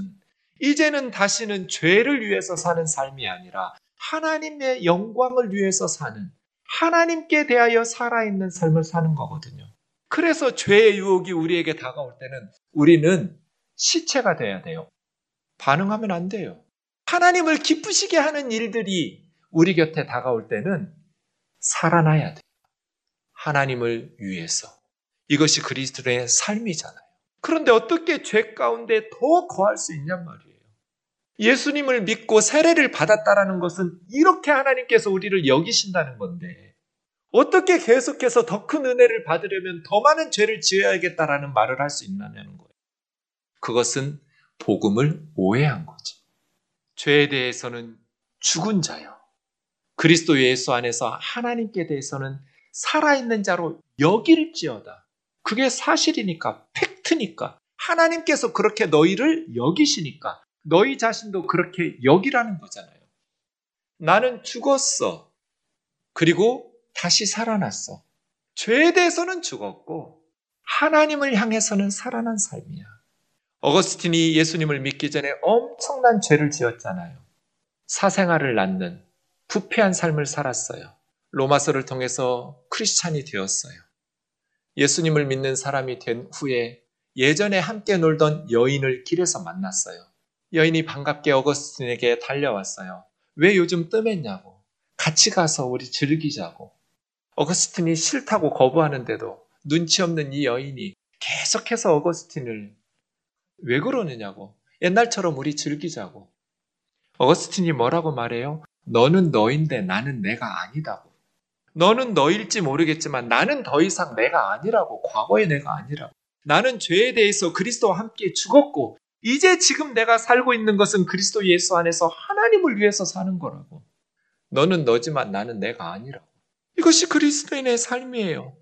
Speaker 2: 이제는 다시는 죄를 위해서 사는 삶이 아니라 하나님의 영광을 위해서 사는 하나님께 대하여 살아있는 삶을 사는 거거든요. 그래서 죄의 유혹이 우리에게 다가올 때는 우리는 시체가 돼야 돼요. 반응하면 안 돼요. 하나님을 기쁘시게 하는 일들이 우리 곁에 다가올 때는 살아나야 돼요. 하나님을 위해서. 이것이 그리스도의 삶이잖아요. 그런데 어떻게 죄 가운데 더 거할 수 있냔 말이에요. 예수님을 믿고 세례를 받았다라는 것은 이렇게 하나님께서 우리를 여기신다는 건데 어떻게 계속해서 더 큰 은혜를 받으려면 더 많은 죄를 지어야겠다라는 말을 할 수 있느냐는 거예요. 그것은 복음을 오해한 거죠. 죄에 대해서는 죽은 자요. 그리스도 예수 안에서 하나님께 대해서는 살아있는 자로 여길지어다. 그게 사실이니까, 팩트니까. 하나님께서 그렇게 너희를 여기시니까 너희 자신도 그렇게 여기라는 거잖아요. 나는 죽었어. 그리고 다시 살아났어. 죄에 대해서는 죽었고 하나님을 향해서는 살아난 삶이야. 어거스틴이 예수님을 믿기 전에 엄청난 죄를 지었잖아요. 사생아를 낳는 부패한 삶을 살았어요. 로마서를 통해서 크리스찬이 되었어요. 예수님을 믿는 사람이 된 후에 예전에 함께 놀던 여인을 길에서 만났어요. 여인이 반갑게 어거스틴에게 달려왔어요. 왜 요즘 뜸했냐고. 같이 가서 우리 즐기자고. 어거스틴이 싫다고 거부하는데도 눈치 없는 이 여인이 계속해서 어거스틴을 왜 그러느냐고. 옛날처럼 우리 즐기자고. 어거스틴이 뭐라고 말해요? 너는 너인데 나는 내가 아니다고. 너는 너일지 모르겠지만 나는 더 이상 내가 아니라고. 과거의 내가 아니라고. 나는 죄에 대해서 그리스도와 함께 죽었고 이제 지금 내가 살고 있는 것은 그리스도 예수 안에서 하나님을 위해서 사는 거라고. 너는 너지만 나는 내가 아니라고. 이것이 그리스도인의 삶이에요.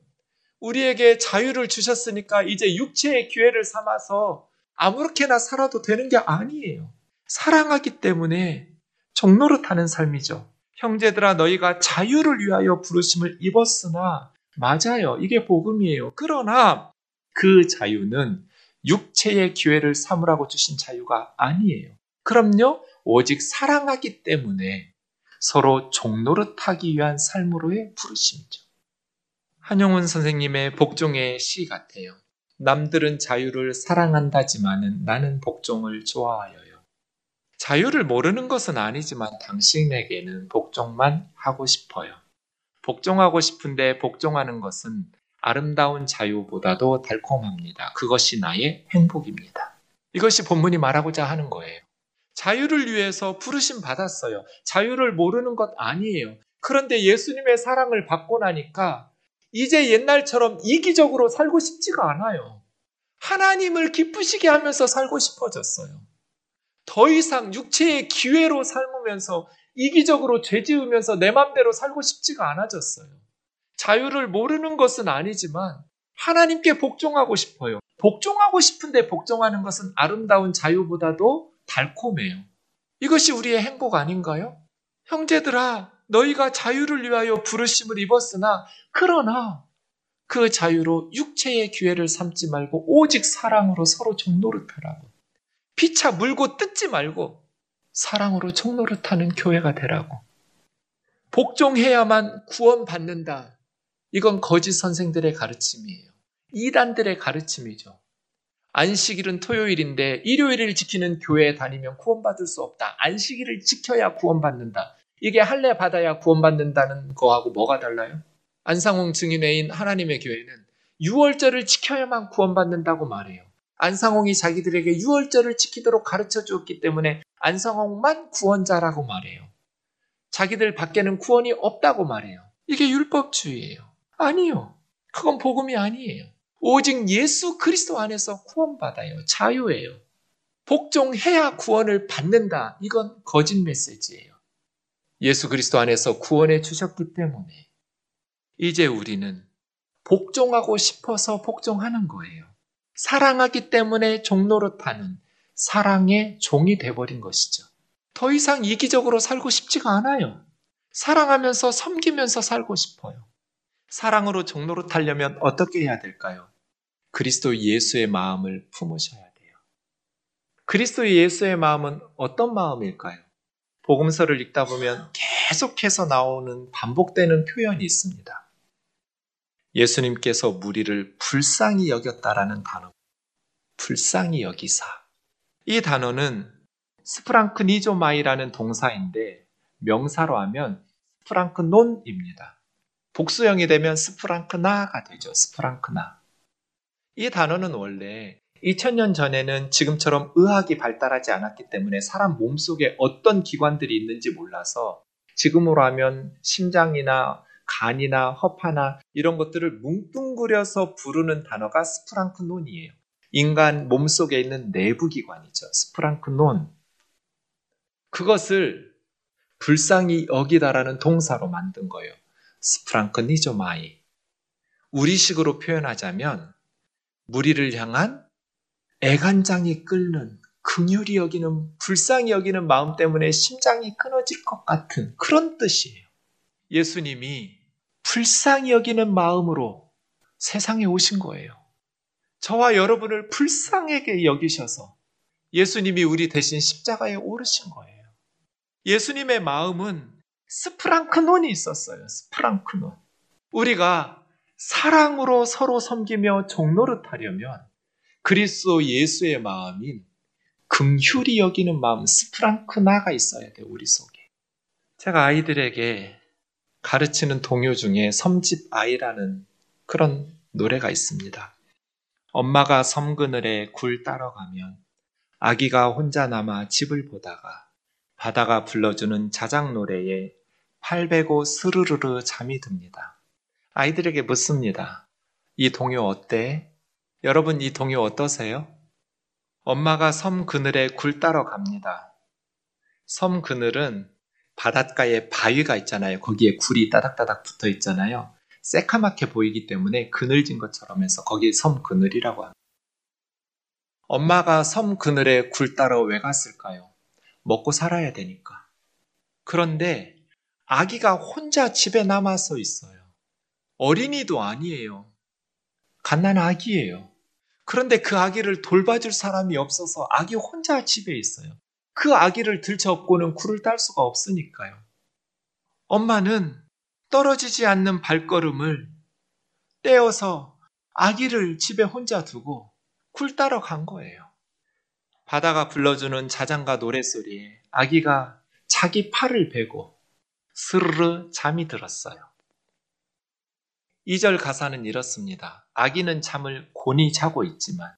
Speaker 2: 우리에게 자유를 주셨으니까 이제 육체의 기회를 삼아서 아무렇게나 살아도 되는 게 아니에요. 사랑하기 때문에 종노릇하는 삶이죠. 형제들아 너희가 자유를 위하여 부르심을 입었으나 맞아요. 이게 복음이에요. 그러나 그 자유는 육체의 기회를 삼으라고 주신 자유가 아니에요. 그럼요, 오직 사랑하기 때문에 서로 종노릇하기 위한 삶으로의 부르심이죠. 한용운 선생님의 복종의 시 같아요. 남들은 자유를 사랑한다지만은 나는 복종을 좋아하여요. 자유를 모르는 것은 아니지만 당신에게는 복종만 하고 싶어요. 복종하고 싶은데 복종하는 것은 아름다운 자유보다도 달콤합니다. 그것이 나의 행복입니다. 이것이 본문이 말하고자 하는 거예요. 자유를 위해서 부르심 받았어요. 자유를 모르는 것 아니에요. 그런데 예수님의 사랑을 받고 나니까 이제 옛날처럼 이기적으로 살고 싶지가 않아요. 하나님을 기쁘시게 하면서 살고 싶어졌어요. 더 이상 육체의 기회로 삶으면서 이기적으로 죄 지으면서 내 맘대로 살고 싶지가 않아졌어요. 자유를 모르는 것은 아니지만 하나님께 복종하고 싶어요. 복종하고 싶은데 복종하는 것은 아름다운 자유보다도 달콤해요. 이것이 우리의 행복 아닌가요? 형제들아, 너희가 자유를 위하여 부르심을 입었으나, 그러나 그 자유로 육체의 기회를 삼지 말고 오직 사랑으로 서로 종노릇하라고. 피차 물고 뜯지 말고 사랑으로 종노릇하는 교회가 되라고. 복종해야만 구원받는다. 이건 거짓 선생들의 가르침이에요. 이단들의 가르침이죠. 안식일은 토요일인데 일요일을 지키는 교회에 다니면 구원받을 수 없다. 안식일을 지켜야 구원받는다. 이게 할례 받아야 구원받는다는 거하고 뭐가 달라요? 안상홍 증인회인 하나님의 교회는 유월절을 지켜야만 구원받는다고 말해요. 안상홍이 자기들에게 유월절을 지키도록 가르쳐 주었기 때문에 안상홍만 구원자라고 말해요. 자기들 밖에는 구원이 없다고 말해요. 이게 율법주의예요. 아니요. 그건 복음이 아니에요. 오직 예수 그리스도 안에서 구원받아요. 자유예요. 복종해야 구원을 받는다. 이건 거짓 메시지예요. 예수 그리스도 안에서 구원해 주셨기 때문에 이제 우리는 복종하고 싶어서 복종하는 거예요. 사랑하기 때문에 종로릇하는 사랑의 종이 돼버린 것이죠. 더 이상 이기적으로 살고 싶지가 않아요. 사랑하면서 섬기면서 살고 싶어요. 사랑으로 종로릇하려면 어떻게 해야 될까요? 그리스도 예수의 마음을 품으셔야 돼요. 그리스도 예수의 마음은 어떤 마음일까요? 복음서를 읽다 보면 계속해서 나오는 반복되는 표현이 있습니다. 예수님께서 무리를 불쌍히 여겼다라는 단어. 불쌍히 여기사. 이 단어는 스프랑크니조마이라는 동사인데 명사로 하면 스프랑크논입니다. 복수형이 되면 스프랑크나가 되죠. 스프랑크나. 이 단어는 원래 2000년 전에는 지금처럼 의학이 발달하지 않았기 때문에 사람 몸속에 어떤 기관들이 있는지 몰라서 지금으로 하면 심장이나 간이나 허파나 이런 것들을 뭉뚱그려서 부르는 단어가 스프랑크논이에요. 인간 몸속에 있는 내부 기관이죠. 스프랑크논. 그것을 불쌍히 여기다라는 동사로 만든 거예요. 스프랑크니조마이. 우리식으로 표현하자면 무리를 향한 애간장이 끓는 긍휼히 여기는 불쌍히 여기는 마음 때문에 심장이 끊어질 것 같은 그런 뜻이에요. 예수님이 불쌍히 여기는 마음으로 세상에 오신 거예요. 저와 여러분을 불쌍하게 여기셔서 예수님이 우리 대신 십자가에 오르신 거예요. 예수님의 마음은 스프랑크논이 있었어요. 스프랑크논. 우리가 사랑으로 서로 섬기며 종노릇하려면 그리스도 예수의 마음인 긍휼히 여기는 마음 스프랑크나가 있어야 돼요. 우리 속에. 제가 아이들에게 가르치는 동요 중에 섬집 아이라는 그런 노래가 있습니다. 엄마가 섬 그늘에 굴 따러 가면 아기가 혼자 남아 집을 보다가 바다가 불러주는 자작 노래에 팔 베고 스르르르 잠이 듭니다. 아이들에게 묻습니다. 이 동요 어때? 여러분 이 동요 어떠세요? 엄마가 섬 그늘에 굴 따러 갑니다. 섬 그늘은 바닷가에 바위가 있잖아요. 거기에 굴이 따닥따닥 붙어 있잖아요. 새카맣게 보이기 때문에 그늘진 것처럼 해서 거기에 섬 그늘이라고 합니다. 엄마가 섬 그늘에 굴 따러 왜 갔을까요? 먹고 살아야 되니까. 그런데 아기가 혼자 집에 남아서 있어요. 어린이도 아니에요. 갓난 아기예요. 그런데 그 아기를 돌봐줄 사람이 없어서 아기 혼자 집에 있어요. 그 아기를 들쳐업고는 굴을 딸 수가 없으니까요. 엄마는 떨어지지 않는 발걸음을 떼어서 아기를 집에 혼자 두고 굴 따러 간 거예요. 바다가 불러주는 자장가 노랫소리에 아기가 자기 팔을 베고 스르르 잠이 들었어요. 2절 가사는 이렇습니다. 아기는 잠을 곤히 자고 있지만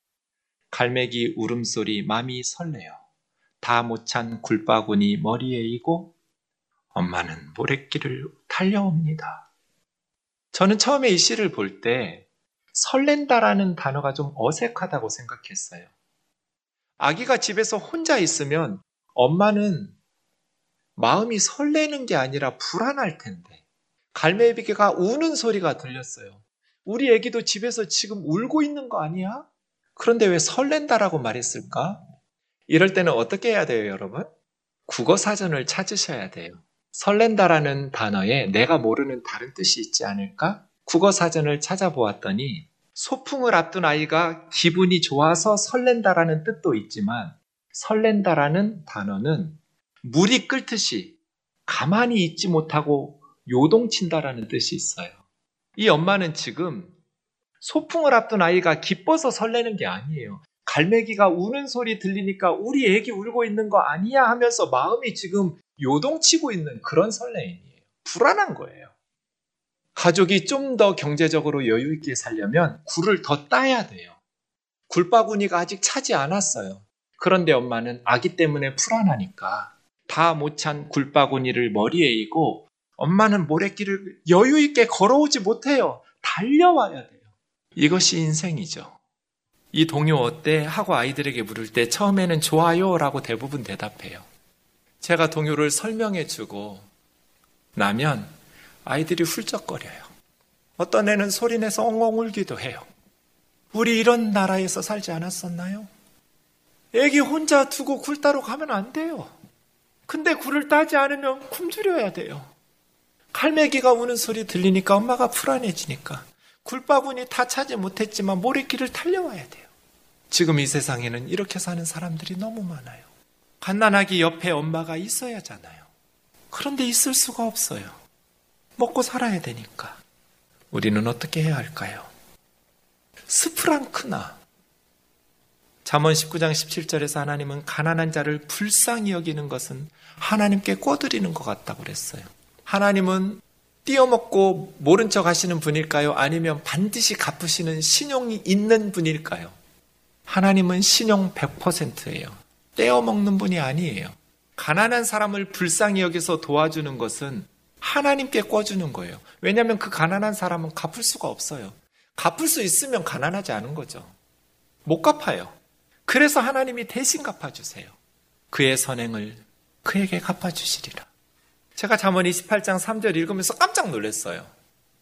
Speaker 2: 갈매기 울음소리 맘이 설레요. 다 못 찬 굴바구니 머리에 이고 엄마는 모래길을 달려옵니다. 저는 처음에 이 시를 볼 때 설렌다라는 단어가 좀 어색하다고 생각했어요. 아기가 집에서 혼자 있으면 엄마는 마음이 설레는 게 아니라 불안할 텐데 갈매기가 우는 소리가 들렸어요. 우리 애기도 집에서 지금 울고 있는 거 아니야? 그런데 왜 설렌다라고 말했을까? 이럴 때는 어떻게 해야 돼요, 여러분? 국어 사전을 찾으셔야 돼요. 설렌다라는 단어에 내가 모르는 다른 뜻이 있지 않을까? 국어 사전을 찾아보았더니 소풍을 앞둔 아이가 기분이 좋아서 설렌다라는 뜻도 있지만 설렌다라는 단어는 물이 끓듯이 가만히 있지 못하고 요동친다라는 뜻이 있어요. 이 엄마는 지금 소풍을 앞둔 아이가 기뻐서 설레는 게 아니에요. 갈매기가 우는 소리 들리니까 우리 애기 울고 있는 거 아니야 하면서 마음이 지금 요동치고 있는 그런 설레임이에요. 불안한 거예요. 가족이 좀 더 경제적으로 여유 있게 살려면 굴을 더 따야 돼요. 굴바구니가 아직 차지 않았어요. 그런데 엄마는 아기 때문에 불안하니까 다 못 찬 굴바구니를 머리에 이고 엄마는 모래길을 여유 있게 걸어오지 못해요. 달려와야 돼요. 이것이 인생이죠. 이 동요 어때? 하고 아이들에게 물을 때 처음에는 좋아요 라고 대부분 대답해요. 제가 동요를 설명해 주고 나면 아이들이 훌쩍거려요. 어떤 애는 소리내서 엉엉 울기도 해요. 우리 이런 나라에서 살지 않았었나요? 애기 혼자 두고 굴 따러 가면 안 돼요. 근데 굴을 따지 않으면 굶주려야 돼요. 갈매기가 우는 소리 들리니까 엄마가 불안해지니까 굴바구니 다 차지 못했지만 모래길을 달려와야 돼요. 지금 이 세상에는 이렇게 사는 사람들이 너무 많아요. 갓난아기 옆에 엄마가 있어야 하잖아요. 그런데 있을 수가 없어요. 먹고 살아야 되니까. 우리는 어떻게 해야 할까요? 스프랑크나 잠언 19장 17절에서 하나님은 가난한 자를 불쌍히 여기는 것은 하나님께 꿔드리는 것 같다고 그랬어요. 하나님은 띄어먹고 모른 척 하시는 분일까요? 아니면 반드시 갚으시는 신용이 있는 분일까요? 하나님은 신용 100%예요. 떼어먹는 분이 아니에요. 가난한 사람을 불쌍히 여기서 도와주는 것은 하나님께 꿔주는 거예요. 왜냐하면 그 가난한 사람은 갚을 수가 없어요. 갚을 수 있으면 가난하지 않은 거죠. 못 갚아요. 그래서 하나님이 대신 갚아주세요. 그의 선행을 그에게 갚아주시리라. 제가 잠언 28장 3절 읽으면서 깜짝 놀랐어요.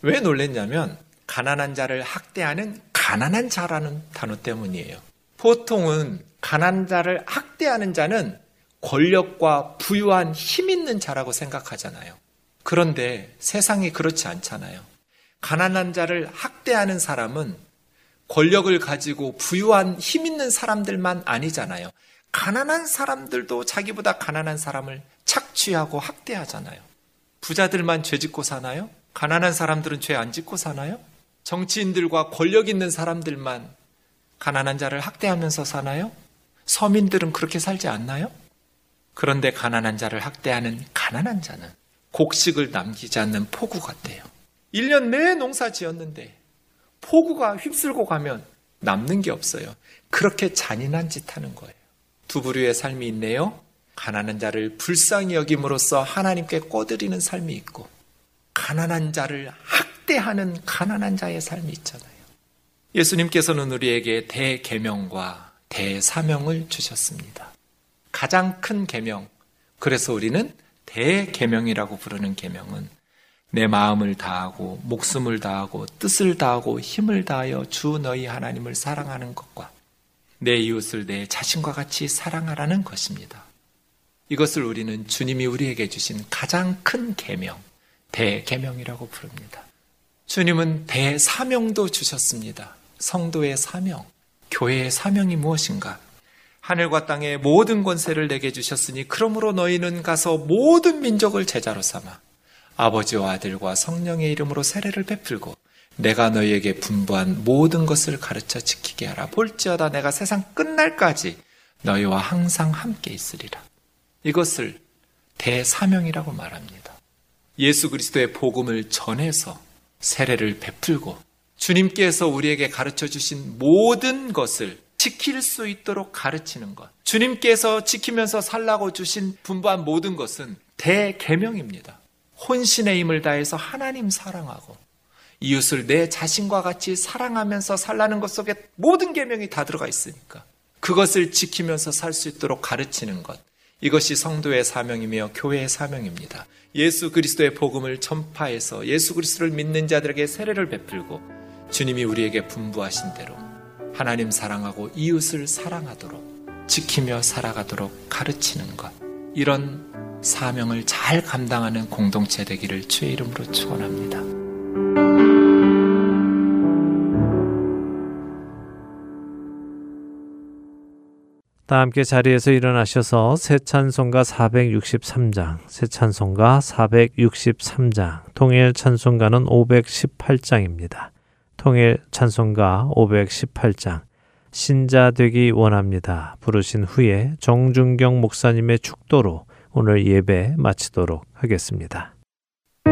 Speaker 2: 왜 놀랐냐면 가난한 자를 학대하는 가난한 자라는 단어 때문이에요. 보통은 가난한 자를 학대하는 자는 권력과 부유한 힘 있는 자라고 생각하잖아요. 그런데 세상이 그렇지 않잖아요. 가난한 자를 학대하는 사람은 권력을 가지고 부유한 힘 있는 사람들만 아니잖아요. 가난한 사람들도 자기보다 가난한 사람을 착취하고 학대하잖아요. 부자들만 죄 짓고 사나요? 가난한 사람들은 죄 안 짓고 사나요? 정치인들과 권력 있는 사람들만 가난한 자를 학대하면서 사나요? 서민들은 그렇게 살지 않나요? 그런데 가난한 자를 학대하는 가난한 자는 곡식을 남기지 않는 포구 같대요. 1년 내내 농사 지었는데 폭우가 휩쓸고 가면 남는 게 없어요. 그렇게 잔인한 짓 하는 거예요. 두 부류의 삶이 있네요. 가난한 자를 불쌍히 여김으로써 하나님께 꺼드리는 삶이 있고 가난한 자를 학대하는 가난한 자의 삶이 있잖아요. 예수님께서는 우리에게 대계명과 대사명을 주셨습니다. 가장 큰 계명. 그래서 우리는 대계명이라고 부르는 계명은 내 마음을 다하고 목숨을 다하고 뜻을 다하고 힘을 다하여 주 너희 하나님을 사랑하는 것과 내 이웃을 내 자신과 같이 사랑하라는 것입니다. 이것을 우리는 주님이 우리에게 주신 가장 큰 계명, 대계명이라고 부릅니다. 주님은 대사명도 주셨습니다. 성도의 사명, 교회의 사명이 무엇인가? 하늘과 땅의 모든 권세를 내게 주셨으니 그러므로 너희는 가서 모든 민족을 제자로 삼아 아버지와 아들과 성령의 이름으로 세례를 베풀고 내가 너희에게 분부한 모든 것을 가르쳐 지키게 하라. 볼지어다 내가 세상 끝날까지 너희와 항상 함께 있으리라. 이것을 대사명이라고 말합니다. 예수 그리스도의 복음을 전해서 세례를 베풀고 주님께서 우리에게 가르쳐 주신 모든 것을 지킬 수 있도록 가르치는 것. 주님께서 지키면서 살라고 주신 분부한 모든 것은 대계명입니다. 혼신의 힘을 다해서 하나님 사랑하고 이웃을 내 자신과 같이 사랑하면서 살라는 것 속에 모든 계명이 다 들어가 있으니까 그것을 지키면서 살 수 있도록 가르치는 것. 이것이 성도의 사명이며 교회의 사명입니다. 예수 그리스도의 복음을 전파해서 예수 그리스도를 믿는 자들에게 세례를 베풀고 주님이 우리에게 분부하신 대로 하나님 사랑하고 이웃을 사랑하도록 지키며 살아가도록 가르치는 것. 이런 사명을 잘 감당하는 공동체 되기를 주의 이름으로 축원합니다.
Speaker 1: 다 함께 자리에서 일어나셔서 새 찬송가 463장, 새 찬송가 463장, 통일 찬송가는 518장입니다. 통일 찬송가 518장, 신자 되기 원합니다. 부르신 후에 정준경 목사님의 축도로
Speaker 3: 오늘 예배 마치도록 하겠습니다.
Speaker 1: 하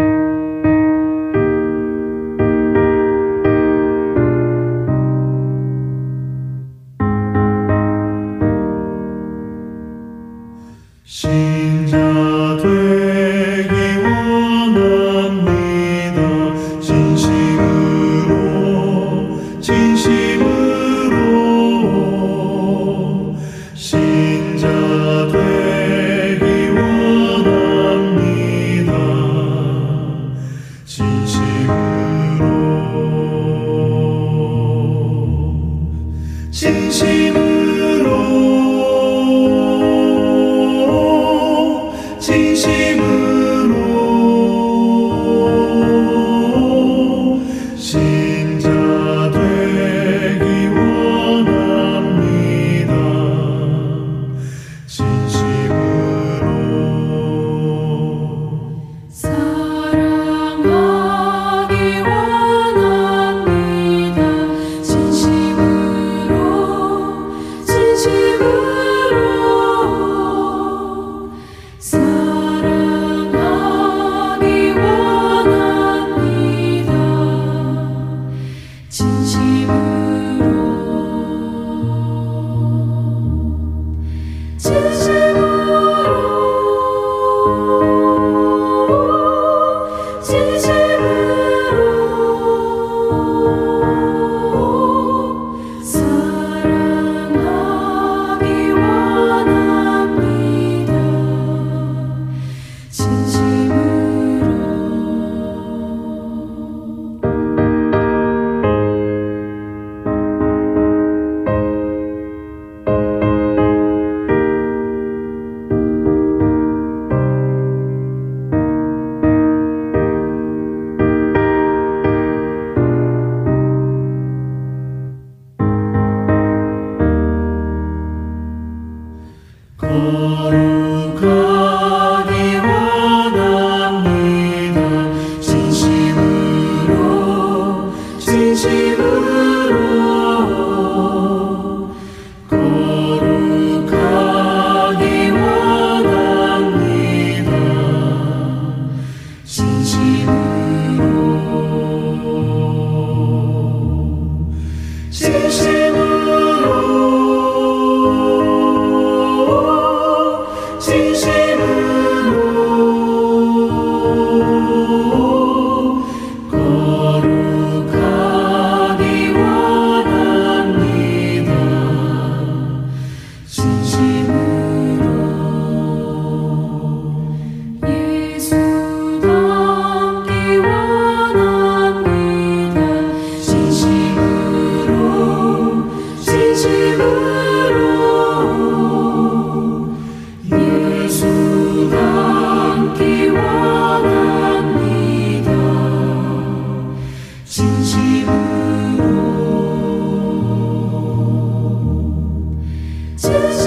Speaker 1: 나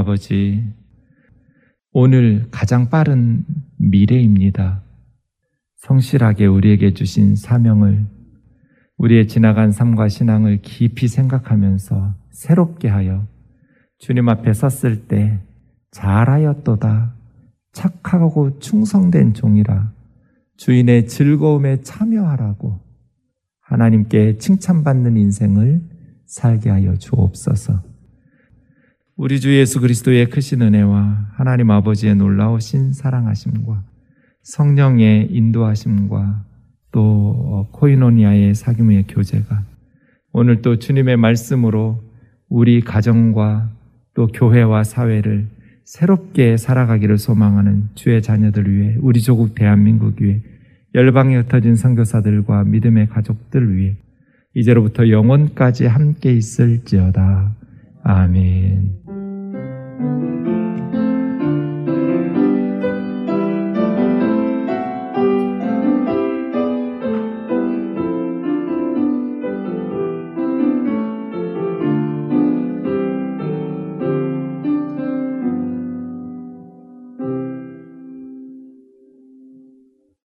Speaker 1: 아버지, 오늘 가장 빠른 미래입니다. 성실하게 우리에게 주신 사명을 우리의 지나간 삶과 신앙을 깊이 생각하면서 새롭게 하여 주님 앞에 섰을 때 잘하였도다 착하고 충성된 종이라 주인의 즐거움에 참여하라고 하나님께 칭찬받는 인생을 살게 하여 주옵소서. 우리 주 예수 그리스도의 크신 은혜와 하나님 아버지의 놀라우신 사랑하심과 성령의 인도하심과 또 코이노니아의 사귐의 교제가 오늘 또 주님의 말씀으로 우리 가정과 또 교회와 사회를 새롭게 살아가기를 소망하는 주의 자녀들 위해 우리 조국 대한민국 위해 열방에 흩어진 선교사들과 믿음의 가족들 위해 이제로부터 영원까지 함께 있을지어다. 아멘.